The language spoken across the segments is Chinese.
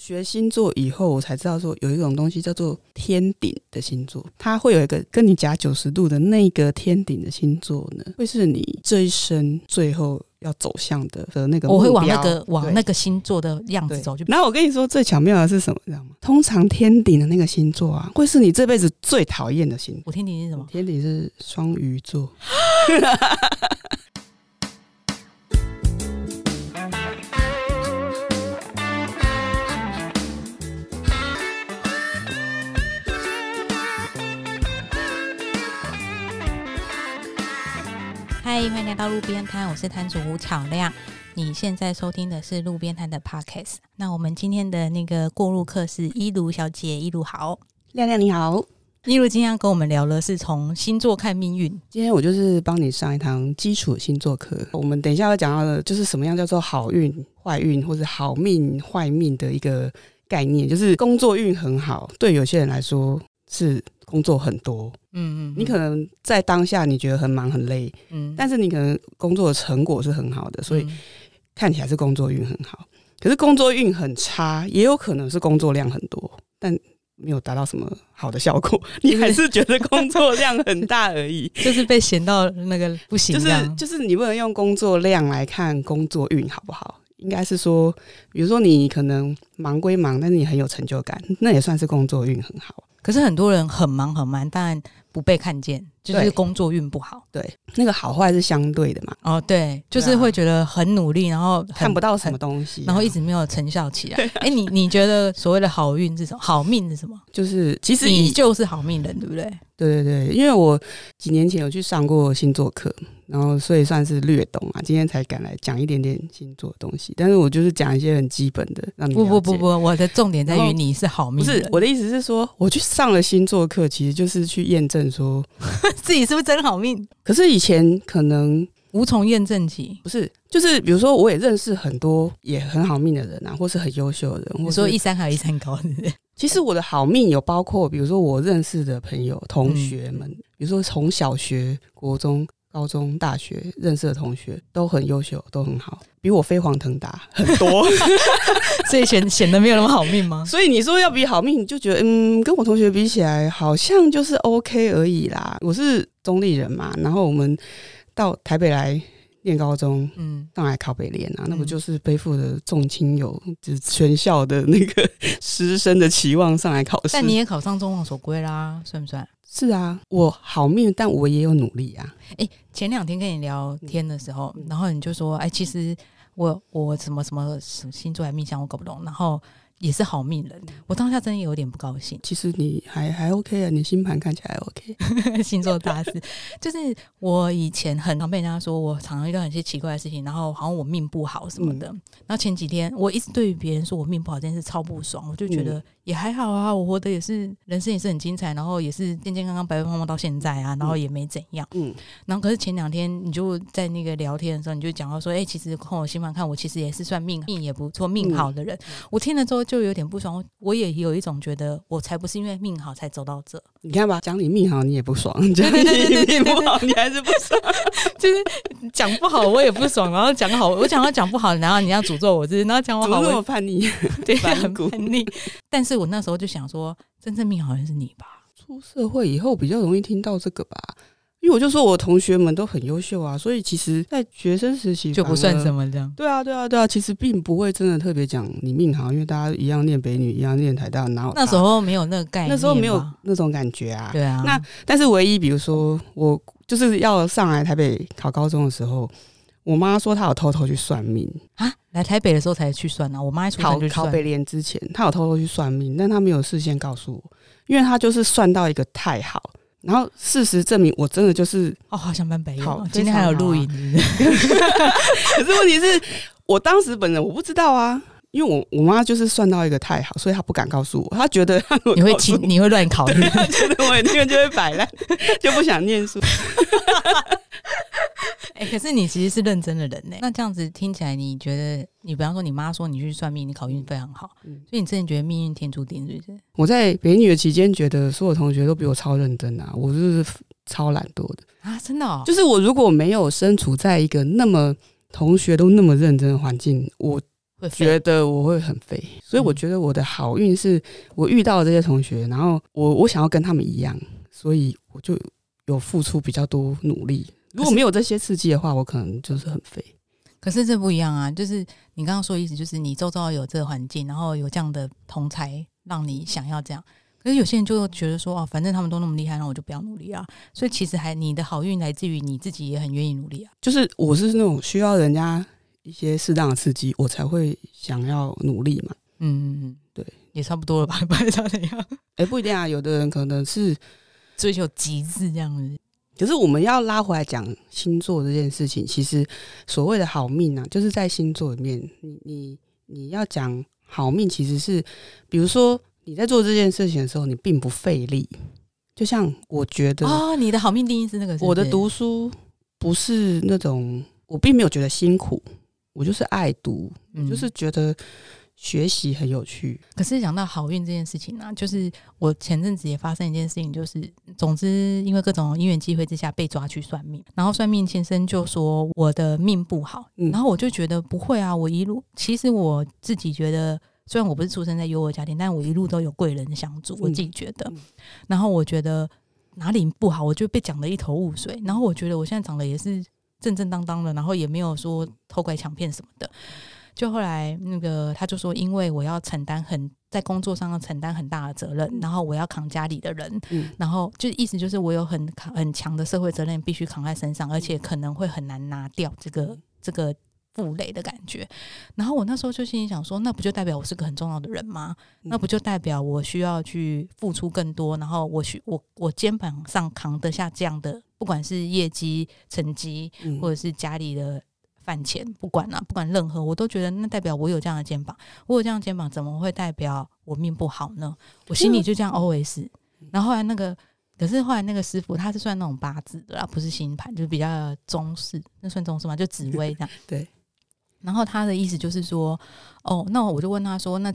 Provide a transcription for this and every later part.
学星座以后，我才知道说有一种东西叫做天顶的星座，它会有一个跟你夹九十度的那个天顶的星座呢，会是你这一生最后要走向的的那个。我会往那个往那个星座的样子走，就然后我跟你说最巧妙的是什么，知道吗？通常天顶的那个星座啊，会是你这辈子最讨厌的星座。我天顶是什么？天顶是双鱼座，嗨，欢迎来到路边摊，我是摊主吴巧亮。你现在收听的是路边摊的 podcast。那我们今天的那个过路客是一如小姐，一如好。亮亮你好。一如今天要跟我们聊的是从星座看命运。今天我就是帮你上一堂基础星座课。我们等一下要讲到的，就是什么样叫做好运、坏运，或者好命、坏命的一个概念。就是工作运很好，对有些人来说是工作很多。嗯嗯，你可能在当下你觉得很忙很累，嗯，但是你可能工作的成果是很好的，所以嗯看起来是工作运很好。可是工作运很差，也有可能是工作量很多，但没有达到什么好的效果，你还是觉得工作量很大而已。就是被闲到那个不行就是，就是你不能用工作量来看工作运好不好？应该是说，比如说你可能忙归忙，但是你很有成就感，那也算是工作运很好。可是很多人很忙很忙，但不被看见，就是工作运不好。对，那个好坏是相对的嘛，哦，对，就是会觉得很努力，然后看不到什么东西啊、然后一直没有成效起来。哎、你你觉得所谓的好运是什么？好命是什么？就是其实你就是好命人，对不对？对对对，因为我几年前有去上过星座课，然后所以算是略懂啊。今天才敢来讲一点点星座的东西，但是我就是讲一些很基本的，让你不不不不，我的重点在于你是好命不，是我的意思是说，我去上了星座课，其实就是去验证说，自己是不是真好命？可是以前可能无从验证起。不是，就是比如说，我也认识很多也很好命的人啊，或是很优秀的人。我说一山还有一山高？其实我的好命有包括，比如说我认识的朋友、同学们，比如说从小学、国中、高中、大学认识的同学都很优秀，都很好，比我飞黄腾达 很多。所以显显得没有那么好命吗？所以你说要比好命，你就觉得嗯，跟我同学比起来，好像就是 OK 而已啦。我是中立人嘛，然后我们到台北来念高中，嗯，上来考北联啊，那不嗯就是背负着众亲友，就是全校的那个 师生的期望上来考试？但你也考上中望所归啦，算不算？是啊，我好命，但我也有努力啊。哎、前两天跟你聊天的时候，嗯然后你就说，哎、其实我我什么什么什么星座还命相我搞不懂，然后也是好命嗯人，我当下真的有点不高兴。其实你还还 OK 啊，你星盘看起来 OK。星座大师，就是我以前很常被人家说我常常遇到一些奇怪的事情，然后好像我命不好什么的。嗯然后前几天我一直对于别人说我命不好这件事超不爽，我就觉嗯得也还好啊，我活得也是人生也是很精彩，然后也是健健康康、白白胖胖到现在啊，然后也没怎样。嗯，然后可是前两天你就在那个聊天的时候，你就讲到说，哎、其实看我星盘看我其实也是算命命也不错、命好的人。我听了之后就有点不爽，我也有一种觉得我才不是因为命好才走到这，你看吧，讲你命好你也不爽，讲你命不好你还是不爽。就是讲不好我也不爽，然后讲好我讲到讲不好，然后你要诅咒我，就是然后讲我好 我叛逆？对反很叛逆。但是我那时候就想说，真正命好像是你吧。出社会以后比较容易听到这个吧。因为我就说我同学们都很优秀啊，所以其实，在学生时期就不算什么。么这样。对啊，对啊，对啊，其实并不会真的特别讲你命好，因为大家一样念北女，一样念台大，哪有那时候没有那个概念，那时候没有那种感觉啊。对啊。那但是唯一，比如说我就是要上来台北考高中的时候，我妈说她有偷偷去算命，啊，来台北的时候才去算啊，我妈考。考北联之前，她有偷偷去算命，但她没有事先告诉我，因为她就是算到一个太好。然后事实证明，我真的就是，哦，好想搬北影今天还有录影，可是问题是我当时本人我不知道啊，因为我我妈就是算到一个太好，所以她不敢告诉我，她觉得她你会你会乱考虑。她觉得我一定就会摆烂，就不想念书。哎、可是你其实是认真的人呢。那这样子听起来，你觉得你比方说你妈说你去算命，你考运非常好，嗯所以你真的觉得命运天注定，是不是？我在北女的期间，觉得所有同学都比我超认真啊，我就是超懒惰的。啊，真的、哦，就是我如果没有身处在一个那么同学都那么认真的环境，我会觉得我会很废，所以我嗯觉得我的好运是我遇到这些同学，然后我我想要跟他们一样，所以我就有付出比较多努力。如果没有这些刺激的话，我可能就是很废。可是这不一样啊，就是你刚刚说的意思，就是你周遭有这个环境，然后有这样的同才，让你想要这样。可是有些人就觉得说，哦，反正他们都那么厉害，那我就不要努力啊。所以其实还你的好运来自于你自己也很愿意努力啊。就是我是那种需要人家一些适当的刺激，我才会想要努力嘛。嗯嗯嗯，对，也差不多了吧？不然他怎样？哎、不一定啊，有的人可能是，追求极致这样子。可是我们要拉回来讲星座这件事情，其实所谓的好命啊，就是在星座里面，你你你要讲好命，其实是比如说你在做这件事情的时候，你并不费力。就像我觉得哦，你的好命定义是那个是是我的读书不是那种，我并没有觉得辛苦，我就是爱读，嗯就是觉得学习很有趣。可是讲到好运这件事情呢、就是我前阵子也发生一件事情，就是总之因为各种因缘机会之下被抓去算命，然后算命先生就说我的命不好，嗯然后我就觉得不会啊，我一路其实我自己觉得。虽然我不是出生在优渥家庭，但我一路都有贵人相助，我自己觉得。嗯然后我觉得哪里不好，我就被讲得一头雾水。然后我觉得我现在长得也是正正当当的，然后也没有说偷拐抢骗什么的。就后来那个他就说，因为我要承担很在工作上要承担很大的责任，然后我要扛家里的人，嗯然后就意思就是我有很扛很强的社会责任必须扛在身上，而且可能会很难拿掉这个这个负累的感觉。然后我那时候就心里想说，那不就代表我是个很重要的人吗？那不就代表我需要去付出更多，然后我需我我肩膀上扛得下这样的，不管是业绩成绩，嗯或者是家里的饭钱，不管啊，不管任何，我都觉得那代表我有这样的肩膀，我有这样的肩膀，怎么会代表我命不好呢？我心里就这样 OS。然后后来那个，可是后来那个师傅他是算那种八字的啦，不是星盘，就是比较中式，那算中式吗？就紫薇这样。对。然后他的意思就是说，哦，那我就问他说，那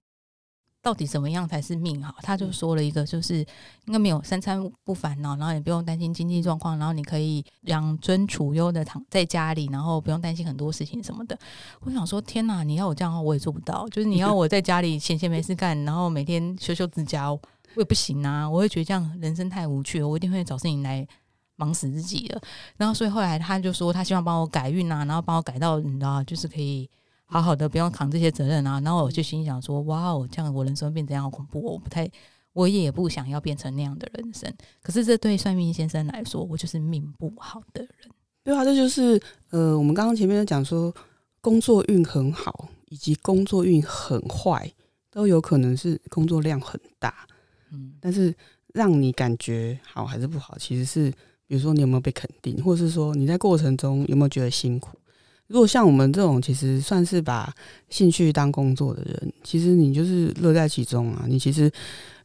到底怎么样才是命好？他就说了一个，就是应该没有三餐不烦恼，然后也不用担心经济状况，然后你可以养尊处优的躺在家里，然后不用担心很多事情什么的。我想说，天哪！你要我这样的话，我也做不到。就是你要我在家里闲闲没事干，然后每天修修指甲，我也不行啊。我会觉得这样人生太无趣了，我一定会找事情来忙死自己了。然后所以后来他就说，他希望帮我改运啊，然后帮我改到你知道，就是可以好好的不用扛这些责任啊。然后我就心想说，哇哦，这样我人生会变怎样好恐怖、哦，我不太。我也不想要变成那样的人生，可是这对算命先生来说，我就是命不好的人。对啊，这就是呃，我们刚刚前面有讲说，工作运很好以及工作运很坏，都有可能是工作量很大，嗯但是让你感觉好还是不好，其实是比如说你有没有被肯定，或者是说你在过程中有没有觉得辛苦。如果像我们这种其实算是把兴趣当工作的人，其实你就是乐在其中啊。你其实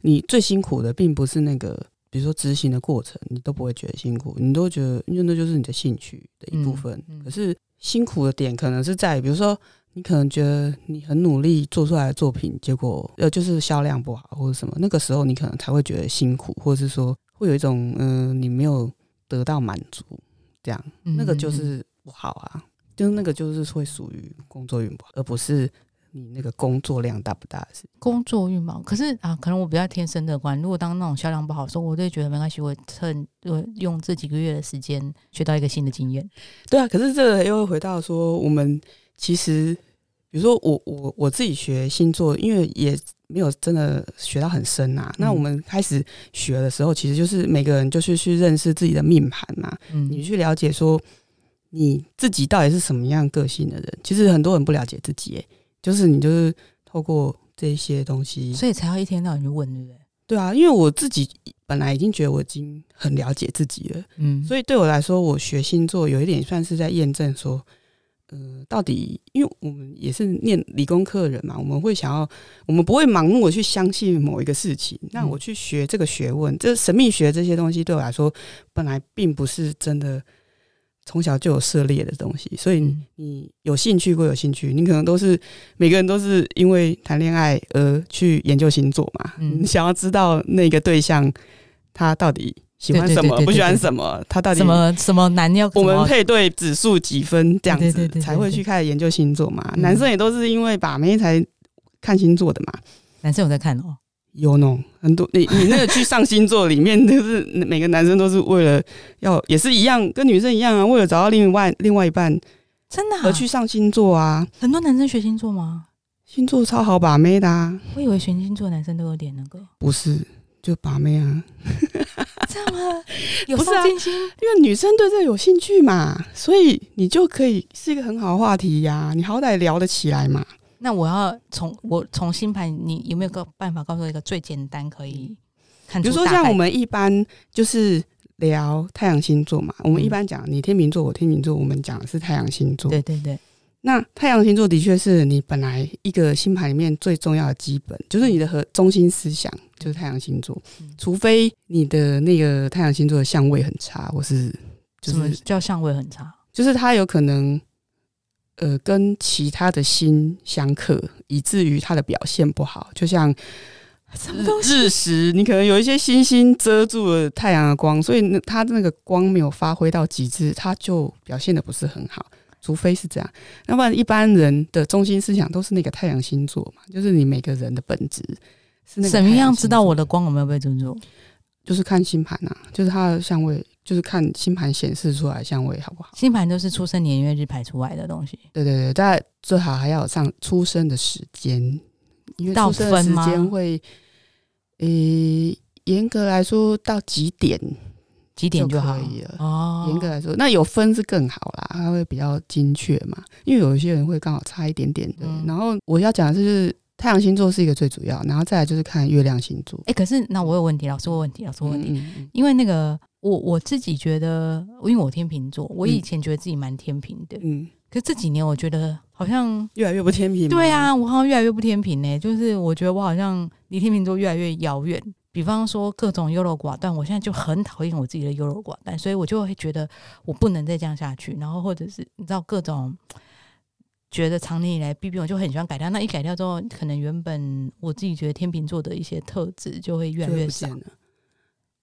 你最辛苦的并不是那个，比如说执行的过程，你都不会觉得辛苦，你都会觉得因为那就是你的兴趣的一部分。嗯嗯可是辛苦的点可能是在于，比如说你可能觉得你很努力做出来的作品，结果呃就是销量不好或者什么，那个时候你可能才会觉得辛苦，或者是说会有一种嗯、呃你没有得到满足，这样那个就是不好啊。就是那个就是会属于工作运不好，而不是你那个工作量大不大的事。工作运嘛，可是啊，可能我比较天生乐观。如果当那种销量不好的时候，我就觉得没关系，我趁我用这几个月的时间学到一个新的经验。对啊，可是这个又会回到说，我们其实，比如说我我我自己学星座，因为也没有真的学到很深啊。那我们开始学的时候，其实就是每个人就是去认识自己的命盘嘛，你嗯去了解说你自己到底是什么样个性的人。其实很多人不了解自己，诶，就是你就是透过这些东西，所以才要一天到晚去问，对不对？对啊，因为我自己本来已经觉得我已经很了解自己了。嗯，所以对我来说，我学星座有一点算是在验证说，呃，到底因为我们也是念理工科的人嘛，我们会想要，我们不会盲目的去相信某一个事情。那我去学这个学问，这神秘学这些东西对我来说，本来并不是真的从小就有涉猎的东西，所以嗯。你有兴趣归有兴趣，你可能都是每个人都是因为谈恋爱而去研究星座嘛，嗯。你想要知道那个对象他到底喜欢什么，不喜欢什么，他到底什么什么男要我们配对指数几分这样子才会去开始研究星座嘛？嗯。男生也都是因为把妹才看星座的嘛。男生有在看哦，有弄很多，你你那个去上星座里面，就是每个男生都是为了要也是一样，跟女生一样啊，为了找到另外另外一半真的、啊、而去上星座啊。很多男生学星座吗？星座超好把妹的啊，我以为学星座男生都有点那个，不是就把妹啊？这样吗？有上进心，因为女生对这有兴趣嘛，所以你就可以是一个很好的话题呀、你好歹聊得起来嘛。那我要从我从星盘，你有没有个办法告诉我一个最简单可以看比？如说像我们一般就是聊太阳星座嘛，我们嗯一般讲你天秤座，我天秤座，我们讲的是太阳星座。对对对，那太阳星座的确是你本来一个星盘里面最重要的基本，就是你的核中心思想就是太阳星座嗯，除非你的那个太阳星座的相位很差，或是就什么是叫相位很差？就是它有可能呃跟其他的星相克，以至于它的表现不好，就像什么东西？日食，你可能有一些星星遮住了太阳的光，所以那它那个光没有发挥到极致，它就表现的不是很好。除非是这样，那不然一般人的中心思想都是那个太阳星座嘛，就是你每个人的本质是那个。怎么样知道我？的光有没有被尊重？就是看星盘啊，就是它的相位，就是看星盘显示出来相位好不好？星盘都是出生年月日排出来的东西，对对对，但最好还要有上出生的时间，因为到出生的时间会，呃、严格来说到几点几点就可以了。哦。严格来说，那有分是更好啦，它会比较精确嘛。因为有一些人会刚好差一点点的。嗯然后我要讲的，就是太阳星座是一个最主要，然后再来就是看月亮星座。哎、可是那我有问题，老师我有问题，老师我有问题，嗯嗯嗯因为那个我我自己觉得，因为我天秤座，我以前觉得自己蛮天平的，嗯，可是这几年我觉得好像。越来越不天平。对，啊，我好像越来越不天平呢、就是我觉得我好像离天秤座越来越遥远。比方说各种优柔寡断，我现在就很讨厌我自己的优柔寡断，所以我就会觉得我不能再这样下去。然后或者是你知道各种觉得长年以来，B B，，我就很喜欢改掉。那一改掉之后，可能原本我自己觉得天秤座的一些特质就会越来越少。了。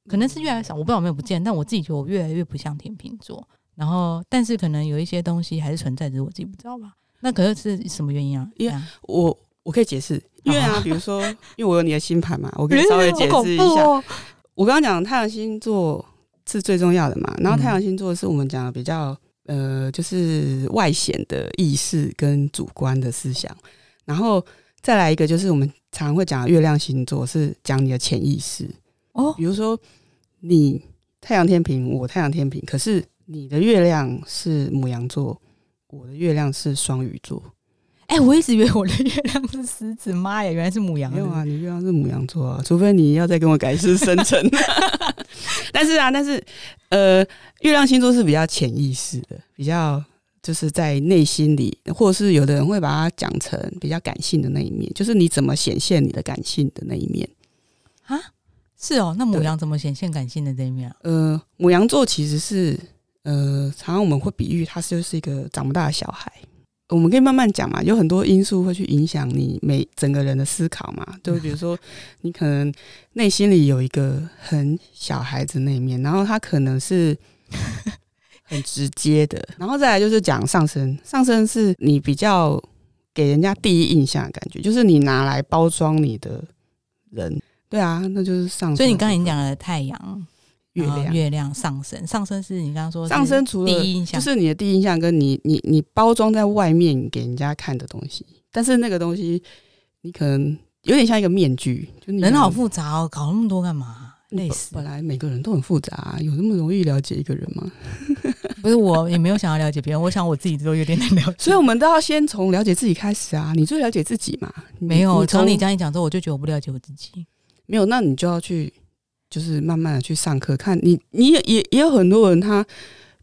可能是越来越少，我不知道有没有不见，但我自己觉得我越来越不像天秤座。然后，但是可能有一些东西还是存在，只是我自己不知道吧。那可是是什么原因啊？因为我我可以解释，因为啊，比如说，因为我有你的星盘嘛，我可以稍微解释一下。哦我刚刚讲太阳星座是最重要的嘛，然后嗯太阳星座是我们讲的比较呃，就是外显的意识跟主观的思想，然后再来一个就是我们常会讲的月亮星座是讲你的潜意识，哦，比如说你太阳天平，我太阳天平，可是你的月亮是母羊座，我的月亮是双鱼座，哎、我一直以为我的月亮是狮子，妈呀，原来是母羊。没有啊，你月亮是母羊座啊，除非你要再跟我改是生辰。但是啊，但是呃，月亮星座是比较潜意识的，比较就是在内心里，或者是有的人会把它讲成比较感性的那一面，就是你怎么显现你的感性的那一面。啊，是哦，那母羊怎么显现感性的这一面啊？呃，母羊座其实是呃，常常我们会比喻它就是一个长不大的小孩。我们可以慢慢讲嘛，有很多因素会去影响你每整个人的思考嘛。就比如说，你可能内心里有一个很小孩子那一面，然后他可能是 很直接的，然后再来就是讲上升，上升是你比较给人家第一印象的感觉，就是你拿来包装你的人。对啊，那就是上升。所以你刚才已经讲了太阳、月亮，月亮上升，上升是你刚刚说是上升除了第一印象，就是你的第一印象跟你你你包装在外面给人家看的东西，但是那个东西你可能有点像一个面具，就你人好复杂哦，搞那么多干嘛？累死本！来每个人都很复杂、有那么容易了解一个人吗？不是我也没有想要了解别人，我想我自己都有点难了解。所以我们都要先从了解自己开始啊！你最了解自己嘛？没有，从从你这样一讲之后，我就觉得我不了解我自己。没有，那你就要去，就是慢慢的去上课，看你，你也也也有很多人他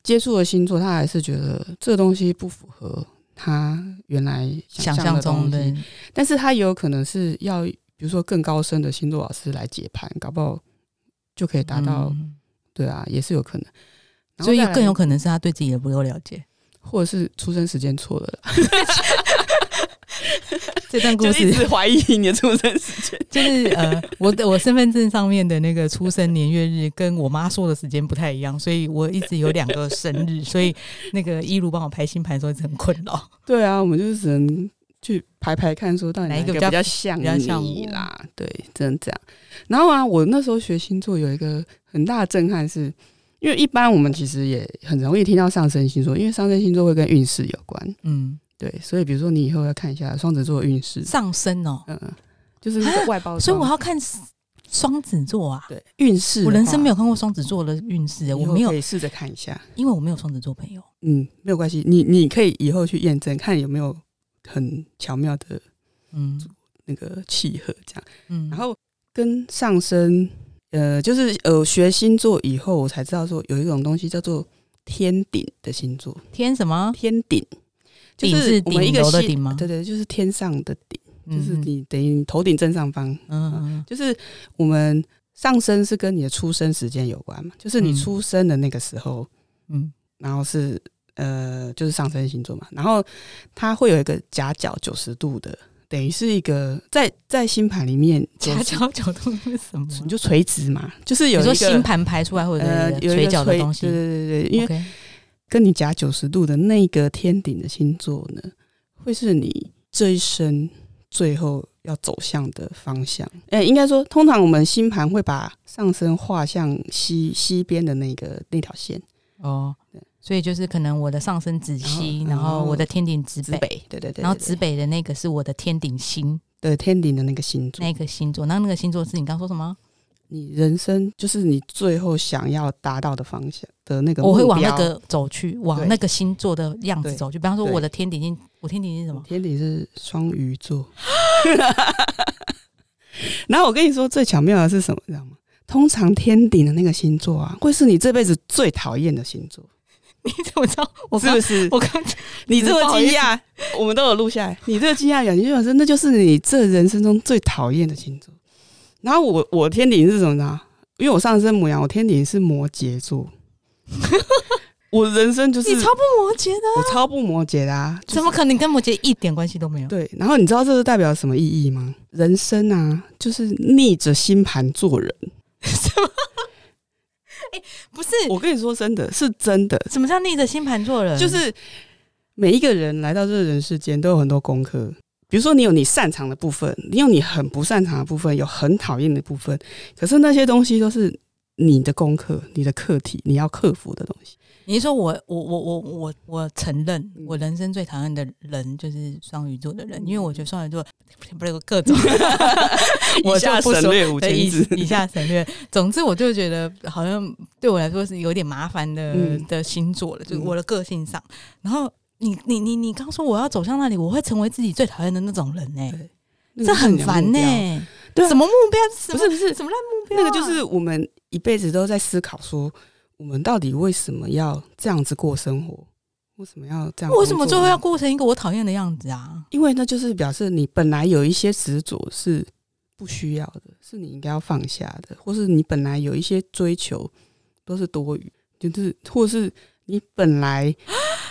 接触了星座，他还是觉得这个东西不符合他原来想象的东西但是他也有可能是要，比如说更高深的星座老师来解盘，搞不好就可以达到，嗯对啊，也是有可能。所以更有可能是他对自己的不够了解。或者是出生时间错了，这段故事直怀疑你的出生时间。就是呃，我的我身份证上面的那个出生年月日跟我妈说的时间不太一样，所以我一直有两个生日，所以那个一如帮我排星盘的时候一直很困扰。对啊，我们就是只能去排排看，说到底哪一个比较较像比较像我你啦？对，只能这样。然后啊，我那时候学星座有一个很大的震撼是，因为一般我们其实也很容易听到上升星座，因为上升星座会跟运势有关。嗯，对，所以比如说你以后要看一下双子座的运势，上升哦，嗯，就是 外包装，所以我要看双子座啊。对运势。我人生没有看过双子座的运势，我没有可，以试着看一下。因为我没有双子座朋友。嗯，没有关系，你你可以以后去验证，看有没有很巧妙的嗯那个契合这样。嗯，然后跟上升，呃，就是呃学星座以后，我才知道说有一种东西叫做天顶的星座。天什么？天顶就是我们一个星顶楼的顶吗对对，就是天上的顶，就是嗯你等于头顶正上方。嗯嗯就是我们上升是跟你的出生时间有关嘛，就是你嗯出生的那个时候，嗯然后是呃就是上升星座嘛，然后它会有一个夹角九十度的，等于是一个在在星盘里面夹角角度是什么？你就垂直嘛，就是有你一个说星盘排出来或者呃有一一个垂个垂角的东西？对，对对对，因为跟你夹九十度的那个天顶的星座呢，会是你这一生最后要走向的方向。哎、应该说，通常我们星盘会把上升画向西西边的那个那条线，哦，所以就是可能我的上升指西，然后我的天顶指北，北，对对对然后对指北的那个是我的天顶星对天顶的那个星座，那个星座，那那个星座是你刚说什么？你人生就是你最后想要达到的方向的那个，我会往那个走去，往那个星座的样子走去。比方说我的天顶星，我天顶星是什么？天顶是双鱼座。然后我跟你说，最巧妙的是什么，你知道吗？通常天顶的那个星座啊，会是你这辈子最讨厌的星座，你怎么知道？我刚是不是？我刚你这么不好意思惊讶，我们都有录下来。你这个惊讶感，就表示那就是你这人生中最讨厌的星座。然后我我天顶是什么呢？因为我上升母羊，我天顶是摩羯座。我人生就是你超不摩羯的，我超不摩羯的啊！就是怎么可能跟摩羯一点关系都没有？对，然后你知道这是代表什么意义吗？人生啊，就是逆着星盘做人。不是，我跟你说，真的是真的，什么叫逆着星盘做人？就是每一个人来到这个人世间都有很多功课。比如说，你有你擅长的部分，你有你很不擅长的部分，有很讨厌的部分。可是那些东西都是你的功课、你的课题，你要克服的东西。你是说我我我我我我承认嗯，我人生最讨厌的人就是双鱼座的人，因为我觉得双鱼座不是有各种，我以下就不说省略五对以千字。以下省略。总之，我就觉得好像对我来说是有点麻烦的、嗯。的星座了，就我的个性上。然后你你你你刚说我要走向那里，我会成为自己最讨厌的那种人呢、这很烦呢、对啊。什么目标？不是不是。什么烂目标啊、那个就是我们一辈子都在思考说，我们到底为什么要这样子过生活？为什么要这样？为什么最后要？过成一个我讨厌的样子啊？因为那就是表示你本来有一些执着是不需要的，是你应该要放下的，或是你本来有一些追求都是多余，就是或是你本来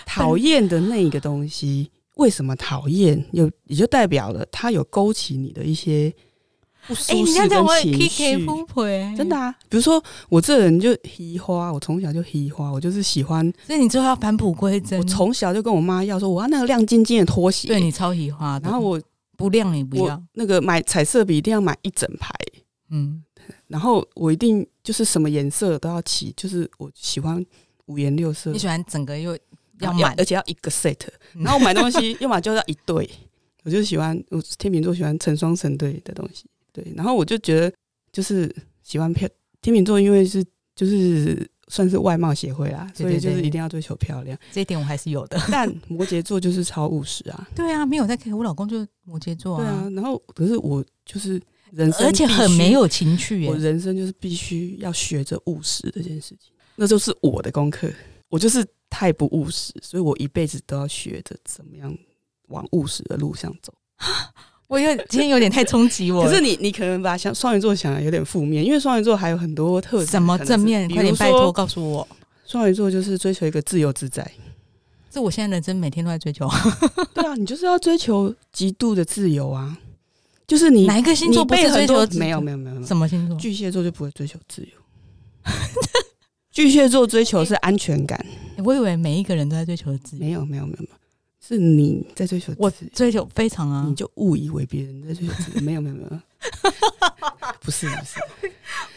讨厌的那个东西，为什么讨厌？有也就代表了它有勾起你的一些不哎、舒你这适跟样讲我也情 K 绪。K 夫婆真的啊，比如说我这人就喜花，我从小就喜花，我就是喜欢，所以你最后要返璞归真。我从小就跟我妈要说我要那个亮晶晶的拖鞋，对你超喜花的，然后我不亮也不要，那个买彩色笔一定要买一整排，嗯，然后我一定就是什么颜色都要起，就是我喜欢五颜六色。你，喜欢整个又要买而，且要一个 set，嗯。然后我买东西 要么就要一对，我就喜欢我天秤座喜欢成双成对的东西，对，然后我就觉得就是喜欢漂天秤座，因为是就是算是外貌协会啦，所以就是一定要追求漂亮。这一点我还是有的。但摩羯座就是超务实啊，对啊，没有在 K，我老公就是摩羯座对啊，，然后可是我就是人生，而且很没，有情趣耶我。人生就是必须要学着务实这件事情，那就是我的功课。我就是太不务实，所以我一辈子都要学着怎么样往务实的路上走。我有今天有点太冲击我。可是你，你可能把想双鱼座想的有点负面，因为双鱼座还有很多特质。什么正面？快点拜托告诉我。双鱼座就是追求一个自由自在，这我现在人生每天都在追求。对啊，你就是要追求极度的自由啊！就是你哪一个星座不是追求？没有没有没有什么星座？巨蟹座就不会追求自由。巨蟹座追求是安全感。我以为每一个人都在追求自由。没有没有没有没有，是你在追求。我追求非常啊，你就误以为别人在追求自由。没有没有没有，不是不是。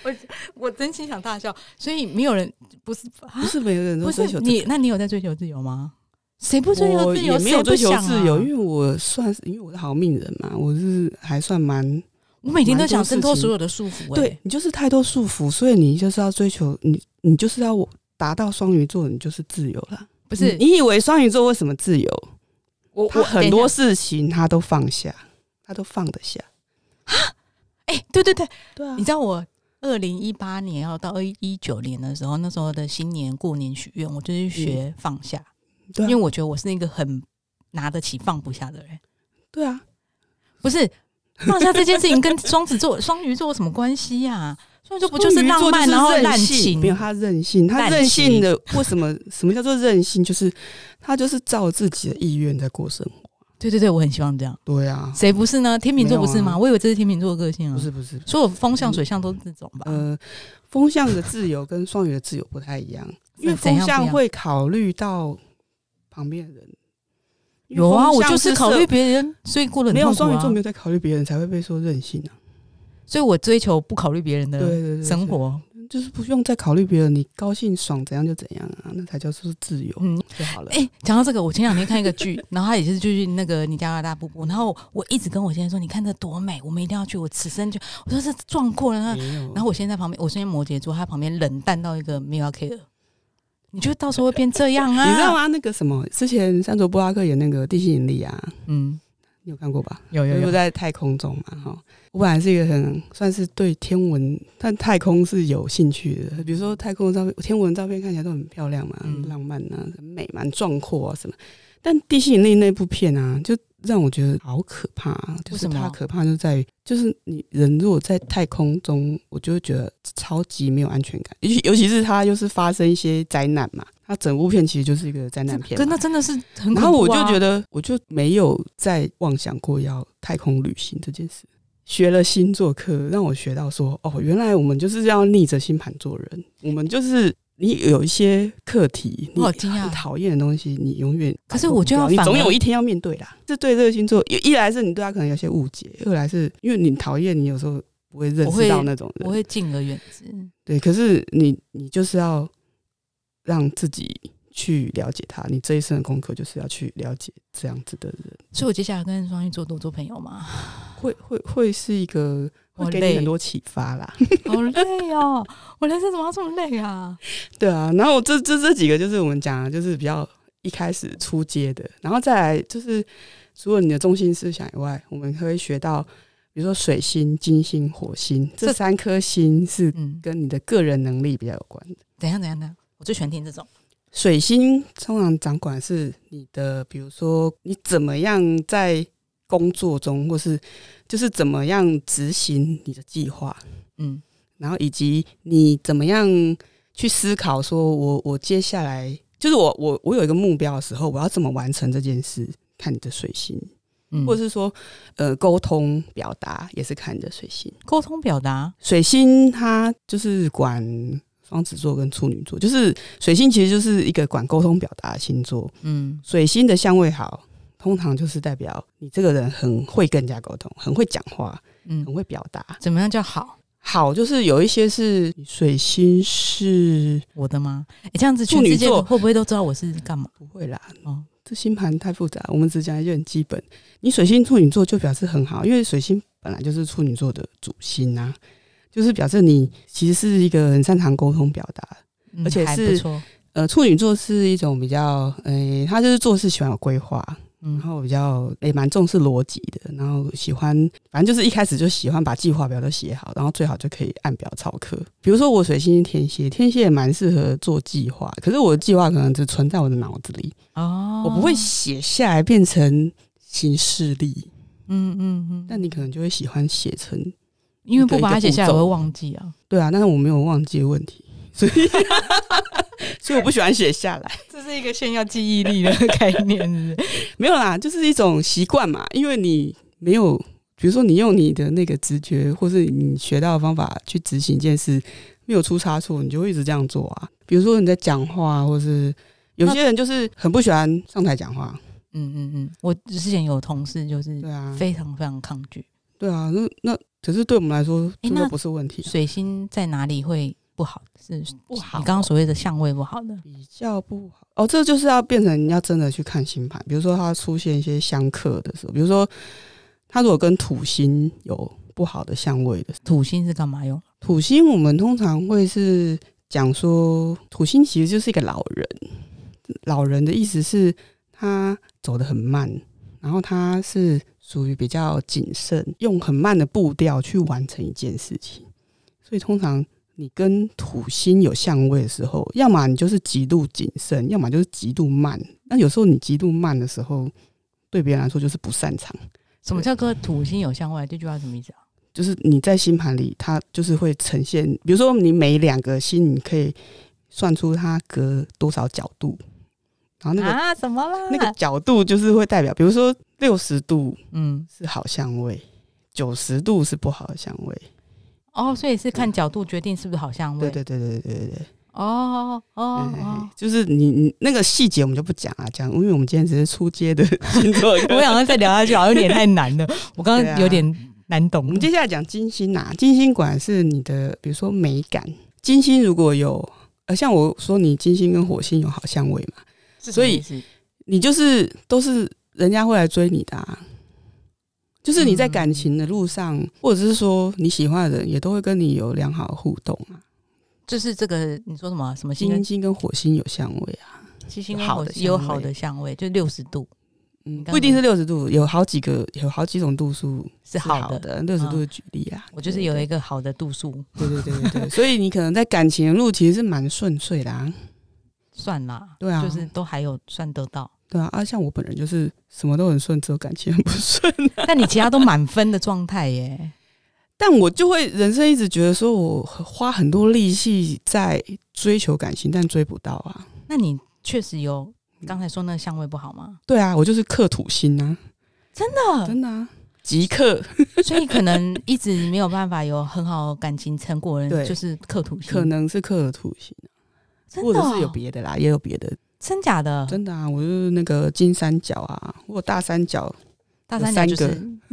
我我真心想大笑，所以没有人不是不是每个人都追求你？那你有在追求自由吗？谁不追求自由？没有追求自由，因为我算是因为我是好命人嘛，我是还算蛮。我每天都想挣脱所有的束缚。对你就是太多束缚，所以你就是要追求你，你就是要达到双鱼座，你就是自由了。不是你以为双鱼座为什么自由？我我很多事情他都放下，他都放得下。哎，对对对对啊！你知道我二零一八年要到二一九年的时候，那时候的新年过年许愿，我就是学放下。对，因为我觉得我是一个很拿得起放不下的人。对啊，不是放下这件事情跟双子座、双鱼座有什么关系呀？双鱼座不就是浪漫然后滥情？没有他任性，他任性的为什么？什么叫做任性？就是他就是照自己的意愿在过生活。对对对，我很希望这样。对啊，谁不是呢？天秤座不是吗？我以为这是天秤座的个性啊。不是不是，所有风象、水象都是这种吧？呃，风象的自由跟双鱼的自由不太一样，因为风象会考虑到。旁边人有啊，我就是考虑别人，所以过得没有双鱼座没有在考虑别人，才会被说任性啊。所以我追求不考虑别人的生活，就是不用再考虑别人，你高兴爽怎样就怎样啊，那才叫做自由，嗯，就好了。哎，讲到这个，我前两天看一个剧，然后他也是就是那个尼加拉大瀑布，然后我一直跟我先生说，你看这多美，我们一定要去，我此生就我说是壮阔了。然后我现在旁边，我现在摩羯座，他旁边冷淡到一个没有 care。你觉得 到时候会变这样啊？你知道吗？那个什么，之前山卓布拉克演那个《地心引力》啊，嗯，你有看过吧？有有有，在太空中嘛，哈。我本来是一个很算是对天文、但太空是有兴趣的。比如说太空照片、天文照片看起来都很漂亮嘛，很浪漫啊，很美，蛮壮阔啊什么。但《地心引力》那部片啊，就让我觉得好可怕。就是它可怕就在于，就是你人如果在太空中，我就会觉得超级没有安全感。尤其尤其是它又是发生一些灾难嘛，它整部片其实就是一个灾难片。真的真的是很。然后我就觉得，我就没有再妄想过要太空旅行这件事。学了星座课，让我学到说，哦，原来我们就是要逆着星盘做人。我们就是。你有一些课题，你很讨厌的东西，你永远可是我就要你总有一天要面对啦。这对这个星座，一来是你对他可能有些误解，二来是因为你讨厌，你有时候不会认识到那种人，我会敬而远之。对，可是你你就是要让自己去了解他，你这一生的功课就是要去了解这样子的人。所以我接下来跟双鱼座多做朋友吗？会会会是一个。会给你很多启发啦，好累哦！我人生怎么要这么累啊？对啊，然后这这这几个就是我们讲的，就是比较一开始出街的，然后再来就是除了你的中心思想以外，我们可以学到，比如说水星、金星、火星这三颗星是跟你的个人能力比较有关的。怎样怎样的？我最喜欢听这种。水星通常掌管是你的，比如说你怎么样在。工作中，或是就是怎么样执行你的计划，嗯，然后以及你怎么样去思考，说我我接下来就是我我我有一个目标的时候，我要怎么完成这件事？看你的水星，或者是说呃沟通表达也是看你的水星。沟通表达，水星它就是管双子座跟处女座，就是水星其实就是一个管沟通表达的星座。嗯，水星的相位好。通常就是代表你这个人很会跟人家沟通，很会讲话，嗯，很会表达。怎么样叫好？好就是有一些是水星是我的吗？哎，这样子处女座会不会都知道我是干嘛？不会啦，哦，这星盘太复杂，我们只讲一些很基本。你水星处女座就表示很好，因为水星本来就是处女座的主星啊，就是表示你其实是一个很擅长沟通表达，而且是呃处女座是一种比较，诶，他就是做事喜欢有规划。然后比较也蛮重视逻辑的，然后喜欢反正就是一开始就喜欢把计划表都写好，然后最好就可以按表操课。比如说我水星天蝎，天蝎也蛮适合做计划，可是我的计划可能只存在我的脑子里哦，我不会写下来变成行事历。嗯嗯嗯，但你可能就会喜欢写成，因为不把它写下来我会忘记啊。对啊，但是我没有忘记的问题，所以 所以我不喜欢写下来。这是一个炫耀记忆力的概念，是不是？没有啦，就是一种习惯嘛。因为你没有，比如说你用你的那个直觉，或是你学到的方法去执行一件事，没有出差错，你就会一直这样做啊。比如说你在讲话，或是有些人就是很不喜欢上台讲话。嗯嗯嗯，我之前有同事就是对啊，非常非常抗拒。对啊，那那可是对我们来说，这那不是问题啊、水星在哪里会不好？是不好你刚刚所谓的相位不好的。比较不好哦，这就是要变成要真的去看星盘，比如说它出现一些相克的时候，比如说它如果跟土星有不好的相位的土星是干嘛用？土星我们通常会是讲说，土星其实就是一个老人，老人的意思是他走得很慢，然后他是属于比较谨慎，用很慢的步调去完成一件事情，所以通常。你跟土星有相位的时候，要么你就是极度谨慎，要么就是极度慢。那有时候你极度慢的时候，对别人来说就是不擅长。什么叫跟土星有相位？这句话什么意思啊？就是你在星盘里，它就是会呈现，比如说你每两个星，你可以算出它隔多少角度，然后那个、啊怎么啦？那个角度就是会代表，比如说六十度嗯是好香味，九十度是不好的香味。哦，所以是看角度决定是不是好香味。对对对对对对对。哦哦哎哦，就是你你那个细节我们就不讲啊，讲，因为我们今天只是出街的星座课。我想要再聊下去，好像有点太难了。我刚刚有点难我懂们。接下来讲金星啊，金星管是你的，比如说美感。金星如果有，呃，像我说你金星跟火星有好香味嘛，所以你就是都是人家会来追你的、啊，就是你在嗯。感情的路上，或者是说你喜欢的人，也都会跟你有良好的互动啊。就是这个你说什么什么星？星跟火星有相位啊，星星跟好的火星有好的相位，就六十度。嗯，不一定是六十度，有好几个，有好几种度数是好好的。的。六十度的举例啊，我就是有一个好的度数，对对对对对，所以你可能在感情的路其实是蛮顺遂的啊。算啦，对啊。就是都还有算得到。对啊，啊，像我本人就是什么都很顺，只有感情很不顺。但你其他都满分的状态耶，但我就会人生一直觉得说，我花很多力气在追求感情，但追不到啊。那你确实有嗯。刚才说那个相位不好吗？对啊，我就是克土星啊，真的，真的啊，极克 所以可能一直没有办法有很好感情成果的对。人，就是克土星，可能是克了土星，真的哦或者是有别的啦，也有别的。真假的，真的啊，我就是那个金三角啊，或大三角，大三角就是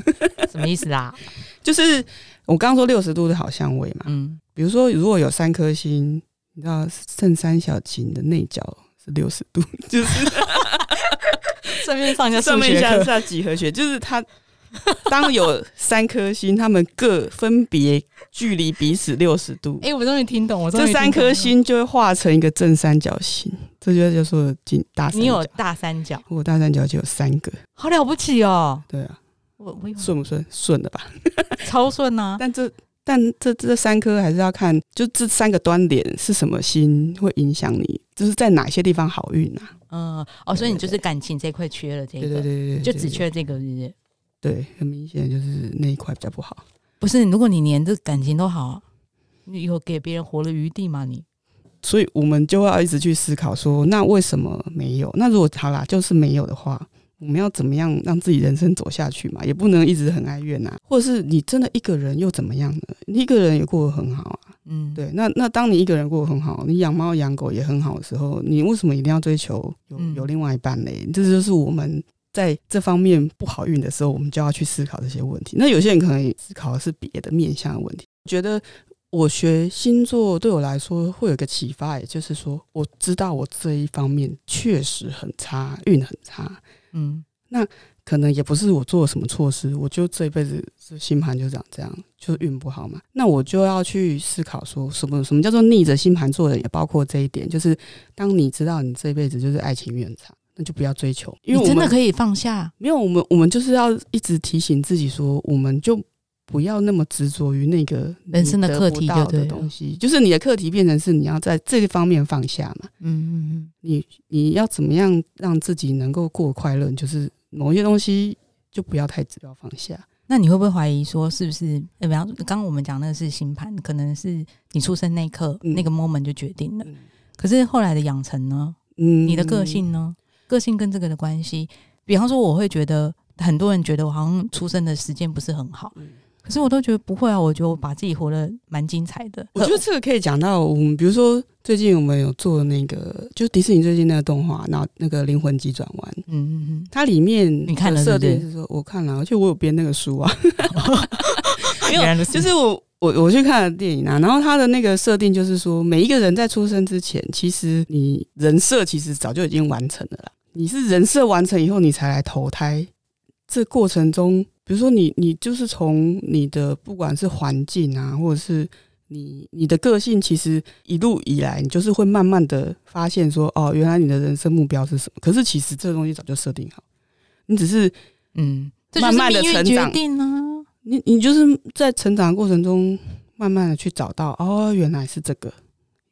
什么意思啊？就是我刚刚说六十度的好相位嘛。嗯，比如说，如果有三颗星，你知道正三角形的内角是六十度，就是 顺便上一下上面下下几何学，就是它 当有三颗星，他们各分别距离彼此六十度，哎，我终于听懂，我终于这三颗星就会化成一个正三角形，这就叫做金大三你有。大三角，我大三角就有三个，好了不起哦，对啊，我我有顺不顺？顺的吧。超顺啊，但这但这这三颗还是要看，就这三个端点是什么星会影响你，就是在哪些地方好运啊？嗯，哦，所以你就是感情这一块缺了这对对个，对对，就只缺这个，是不是？对，很明显就是那一块比较不好。不是，如果你连这感情都好，你有给别人活的余地吗？你所以我们就要一直去思考说，那为什么没有？那如果好啦，就是没有的话，我们要怎么样让自己人生走下去嘛？也不能一直很哀怨呐、或者是你真的一个人又怎么样呢？你一个人也过得很好啊。嗯，对，那那当你一个人过得很好，你养猫养狗也很好的时候，你为什么一定要追求有嗯有另外一半嘞？这就是我们在这方面不好运的时候，我们就要去思考这些问题。那有些人可能思考的是别的面向的问题。觉得我学星座对我来说会有个启发，也就是说，我知道我这一方面确实很差，运很差，嗯那可能也不是我做了什么错事，我就这一辈子这星盘就长这样，就是运不好嘛。那我就要去思考说什么什么叫做逆着星盘做人，也包括这一点，就是当你知道你这一辈子就是爱情运很差，那就不要追求，因为你真的可以放下，没有我们我们就是要一直提醒自己说，我们就。不要那么执着于那个人生的课题的东西，就是你的课题变成是你要在这个方面放下嘛。嗯嗯嗯，你你要怎么样让自己能够过快乐？就是某一些东西就不要太执要放下。那你会不会怀疑说，是不是？呃，比方说，刚刚我们讲那个是星盘，可能是你出生那一刻、嗯那个 moment 就决定了。嗯可是后来的养成呢？嗯，你的个性呢？个性跟这个的关系，比方说，我会觉得很多人觉得我好像出生的时间不是很好，嗯。可是我都觉得不会啊，我觉得我把自己活得蛮精彩的。我觉得这个可以讲到我们，比如说最近我们有做那个，就迪士尼最近那个动画，那那个《灵魂急转弯》，嗯嗯嗯，它里面你看了的设定是说，我看了，而且我有编那个书啊，没有就是我我我去看了电影啊，然后他的那个设定就是说，每一个人在出生之前，其实你人设其实早就已经完成了啦，你是人设完成以后，你才来投胎，这过程中，比如说你你就是从你的不管是环境啊，或者是你你的个性，其实一路以来，你就是会慢慢的发现说，哦，原来你的人生目标是什么？可是其实这个东西早就设定好，你只是嗯，慢慢地命运决成长。你你就是在成长的过程中，慢慢的去找到，哦，原来是这个，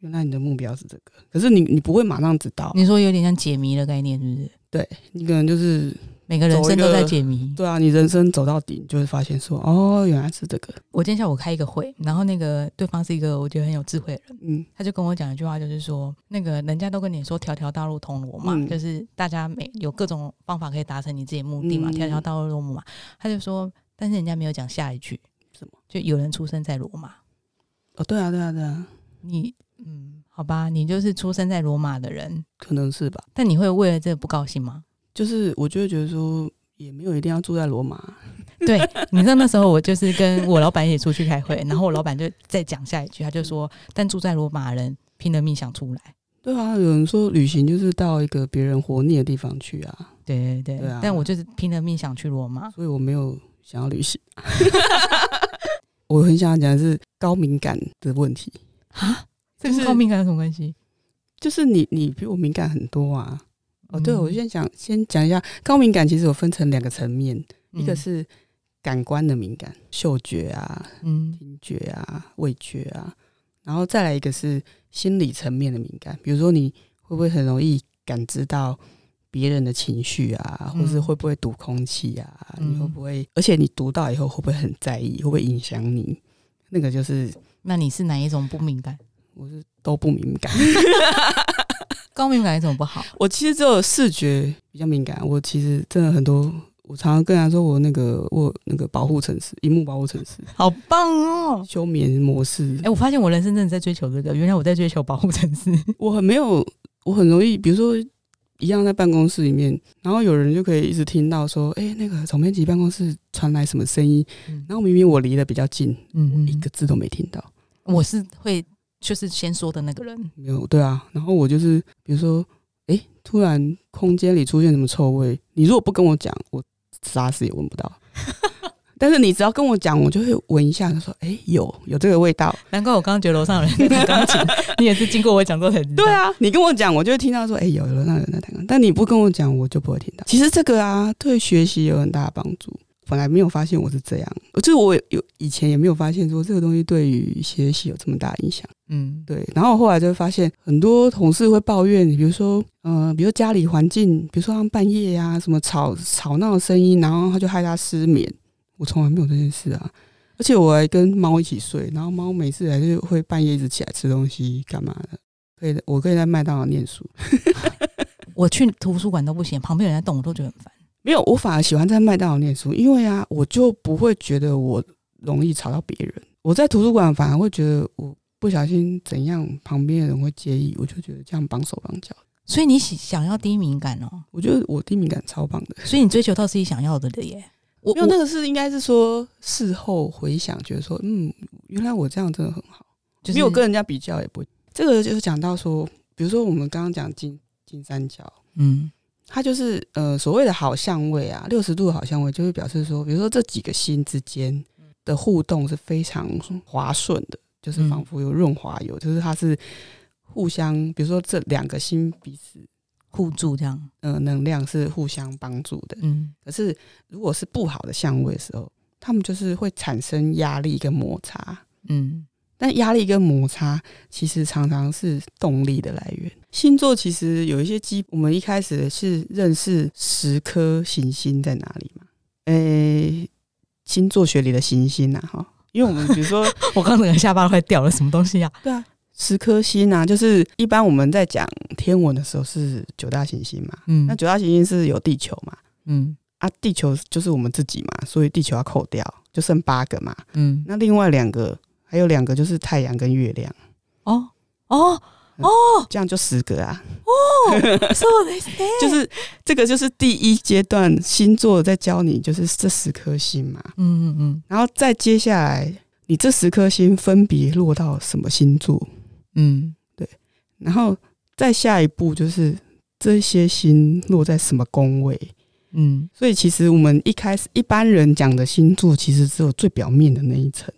原来你的目标是这个，可是你你不会马上知道，你说有点像解谜的概念，是不是？对你可能就是每个人生都在解谜。对啊，你人生走到底，你就会发现说，哦，原来是这个，我今天下午开一个会，然后那个对方是一个我觉得很有智慧的人，嗯他就跟我讲一句话，就是说，那个人家都跟你说条条大路通罗马，嗯就是大家每有各种方法可以达成你自己的目的嘛，嗯条条大路通罗马。他就说，但是人家没有讲下一句，什么？就有人出生在罗马，哦，对啊，对啊，对啊，你嗯，好吧，你就是出生在罗马的人，可能是吧，但你会为了这个不高兴吗？就是我就会觉得说，也没有一定要住在罗马，对，你知道那时候我就是跟我老板一起出去开会，然后我老板就再讲下一句，他就说，但住在罗马的人拼了命想出来。对啊，有人说旅行就是到一个别人活腻的地方去啊，对对对，对啊但我就是拼了命想去罗马。所以我没有想要旅行。我很想要讲的是高敏感的问题，啊，这就是跟高敏感有什么关系？就是你你比我敏感很多啊。哦，对，嗯。我先讲先讲一下高敏感，其实我分成两个层面，一个嗯是感官的敏感，嗅觉啊、嗯。听觉啊、味觉啊，然后再来一个是心理层面的敏感，比如说你会不会很容易感知到别人的情绪啊，或是嗯会不会读空气啊？嗯你会不会？而且你读到以后会不会很在意？会不会影响你？那个就是那你是哪一种不敏感？我是都不敏感，高敏感有什么不好？我其实只有视觉比较敏感。我其实真的很多，我常常跟人家说我那个我那个保护城市，荧幕保护城市，好棒哦！休眠模式哎、。我发现我人生真的在追求这个，原来我在追求保护城市。我很没有，我很容易，比如说一样在办公室里面，然后有人就可以一直听到说，哎、那个总编辑办公室传来什么声音，嗯然后明明我离得比较近，嗯一个字都没听到。我是会就是先说的那个人。没有，对啊，然后我就是比如说，哎、突然空间里出现什么臭味，你如果不跟我讲，我啥死也闻不到。但是你只要跟我讲，我就会闻一下，就说，哎、有有这个味道。难怪我刚刚觉得楼上有人在弹钢琴，你也是经过我讲之后才知道。对，啊，你跟我讲，我就会听到说，哎、有楼上有人在弹钢琴，但你不跟我讲，我就不会听到。其实这个啊，对学习有很大的帮助。本来没有发现我是这样，就是我有以前也没有发现说这个东西对于学习有这么大的影响。嗯，对，然后后来就会发现很多同事会抱怨，比如说，呃，比如家里环境，比如说他们半夜啊、什么吵吵闹的声音，然后他就害他失眠。我从来没有这件事啊，而且我还跟猫一起睡，然后猫每次还是会半夜一直起来吃东西，干嘛的？可以，我可以在麦当劳念书，我去图书馆都不行，旁边有人在动，我都觉得很烦。没有，我反而喜欢在麦当劳念书，因为啊，我就不会觉得我容易吵到别人。我在图书馆反而会觉得我不小心怎样，旁边的人会介意，我就觉得这样绑手绑脚。所以你喜想要低敏感哦，我觉得我低敏感超棒的。所以你追求到自己想要的了耶。我因为那个是应该是说事后回想，觉得说，嗯，原来我这样真的很好，就是没有跟人家比较也不。这个就是讲到说，比如说我们刚刚讲金金三角，嗯。它就是呃所谓的好相位啊，六十度的好相位，就是表示说，比如说这几个星之间的互动是非常滑顺的，就是仿佛有润滑油，就是它是互相，比如说这两个星彼此互助这样，呃能量是互相帮助的。嗯可是如果是不好的相位的时候，他们就是会产生压力跟摩擦。嗯但压力跟摩擦其实常常是动力的来源。星座其实有一些基，我们一开始是认识十颗行星在哪里嘛？诶、星座学里的行星啊，哈，因为我们比如说，我刚整个下巴都快掉了，什么东西啊？对啊，十颗星啊，就是一般我们在讲天文的时候是九大行星嘛，嗯那九大行星是有地球嘛，嗯啊，地球就是我们自己嘛，所以地球要扣掉，就剩八个嘛。嗯，那另外两个还有两个就是太阳跟月亮，哦哦哦，这样就十个啊。そうですね。就是这个就是第一阶段星座在教你，就是这十颗星嘛，嗯嗯嗯然后再接下来你这十颗星分别落到什么星座， 嗯对然后再下一步就是这些星落在什么宫位。嗯所以其实我们一开始一般人讲的星座，其实只有最表面的那一层。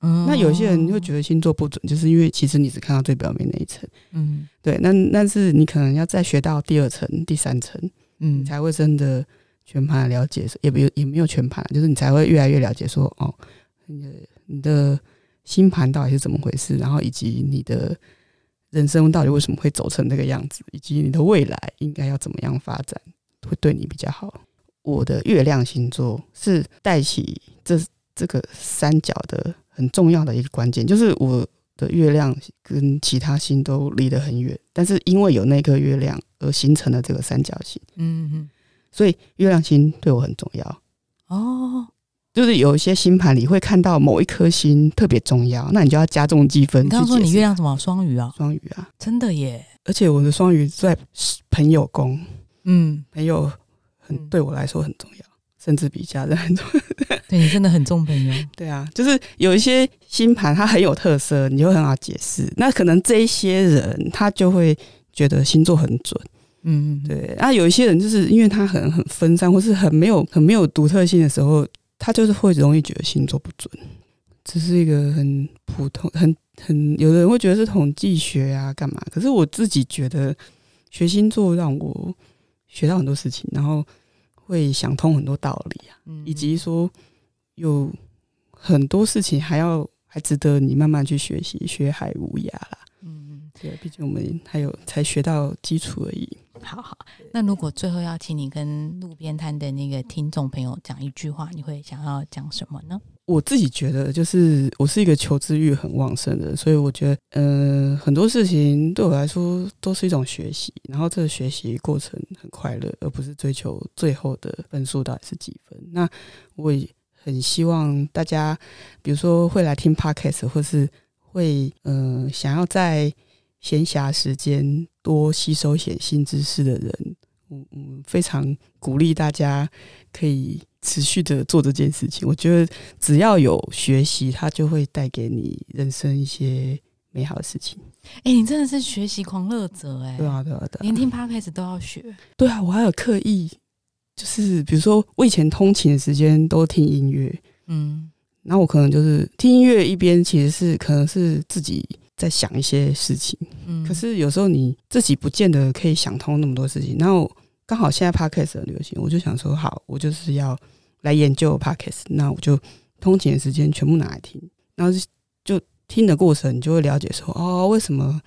嗯，那有些人会觉得星座不准，就是因为其实你只看到最表面那一层。嗯对，那但是你可能要再学到第二层、第三层，嗯才会真的全盘了解，也没有也没有全盘，就是你才会越来越了解说，哦，你的你的星盘到底是怎么回事，然后以及你的人生到底为什么会走成这个样子，以及你的未来应该要怎么样发展，会对你比较好。我的月亮星座是带起这这个三角的很重要的一个关键，就是我的月亮跟其他星都离得很远，但是因为有那颗月亮而形成了这个三角形。嗯嗯所以月亮星对我很重要。哦，就是有一些星盘里会看到某一颗星特别重要，那你就要加重积分。你刚刚说你月亮什么双鱼啊？双鱼啊，真的耶。而且我的双鱼在朋友宫，嗯，朋友很嗯对我来说很重要，甚至比家人很重要。对你真的很重朋友。对啊，就是有一些星盘它很有特色，你就很好解释。那可能这一些人他就会觉得星座很准。嗯，对，那有一些人就是因为他很很分散，或是很没有很没有独特性的时候，他就是会容易觉得星座不准。只是一个很普通、很很有的人会觉得是统计学啊，干嘛？可是我自己觉得学星座让我学到很多事情，然后会想通很多道理啊，嗯以及说有很多事情还要还值得你慢慢去学习，学海无涯啦。嗯，对，毕竟我们还有才学到基础而已。好好。那如果最后要请你跟路边摊的那个听众朋友讲一句话，你会想要讲什么呢？我自己觉得，就是我是一个求知欲很旺盛的人，所以我觉得，呃，很多事情对我来说都是一种学习，然后这个学习过程很快乐，而不是追求最后的分数到底是几分。那我也很希望大家，比如说会来听 podcast，或是会呃想要在闲暇时间多吸收一些新知识的人，我嗯非常鼓励大家可以持续的做这件事情。我觉得只要有学习，它就会带给你人生一些美好的事情。哎、你真的是学习狂热者哎、对啊，对啊，对啊连，听 podcast 都要学。对啊，我还有刻意，就是比如说我以前通勤的时间都听音乐，嗯然后我可能就是听音乐一边其实是可能是自己在想一些事情，嗯，可是有时候你自己不见得可以想通那么多事情。然后刚好现在 podcast 很流行，我就想说，好，我就是要来研究 podcast，那我就通勤的时间全部拿来听，然后就就听的过程，你就会了解说，哦，为什么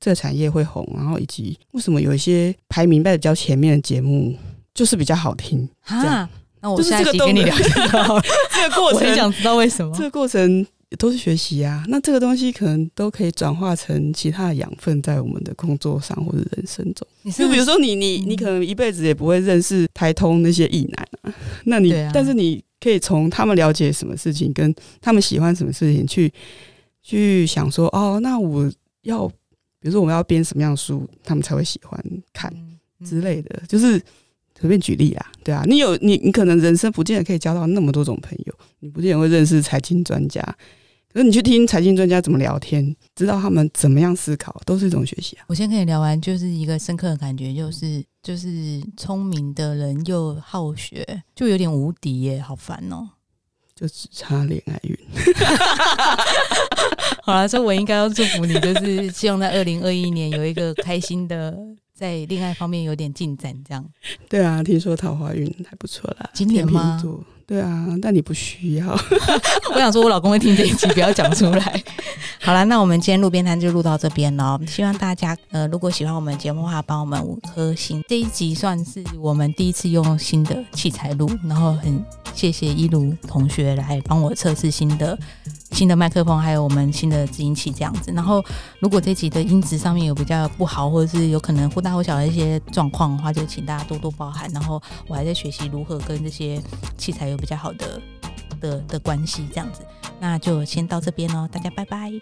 这个产业会红，然后以及为什么有一些排名在比较前面的节目就是比较好听。那我就是跟你聊聊。这个过我很想知道为什么这。个过程都是学习啊。那这个东西可能都可以转化成其他的养分，在我们的工作上或者人生中。就比如说你你你嗯可能一辈子也不会认识台通那些艺男啊，那你、啊但是你可以从他们了解什么事情，跟他们喜欢什么事情去去想说，哦，那我要比如说我们要编什么样的书，他们才会喜欢看嗯之类的，就是。随便举例啦，对啊，你有你你可能人生不见得可以交到那么多种朋友，你不见得会认识财经专家，可是你去听财经专家怎么聊天，知道他们怎么样思考，都是一种学习啊。我先跟你聊完，就是一个深刻的感觉，就是就是聪明的人又好学，就有点无敌耶，好烦哦。就只差恋爱运，好了，所以我应该要祝福你，就是希望在二零二一年有一个开心的，在恋爱方面有点进展，这样。对啊，听说桃花运还不错啦。今年吗，对啊，但你不需要。我想说，我老公会听这一集，不要讲出来。好了，那我们今天路边摊就录到这边了。希望大家呃，如果喜欢我们节目的话，帮我们五颗星。这一集算是我们第一次用新的器材录，然后很谢谢一如同学来帮我测试新的新的麦克风，还有我们新的制音器这样子。然后，如果这集的音质上面有比较不好，或者是有可能或大或小的一些状况的话，就请大家多多包涵。然后，我还在学习如何跟这些器材有比较好的的的关系这样子。那就先到这边喽，大家拜拜。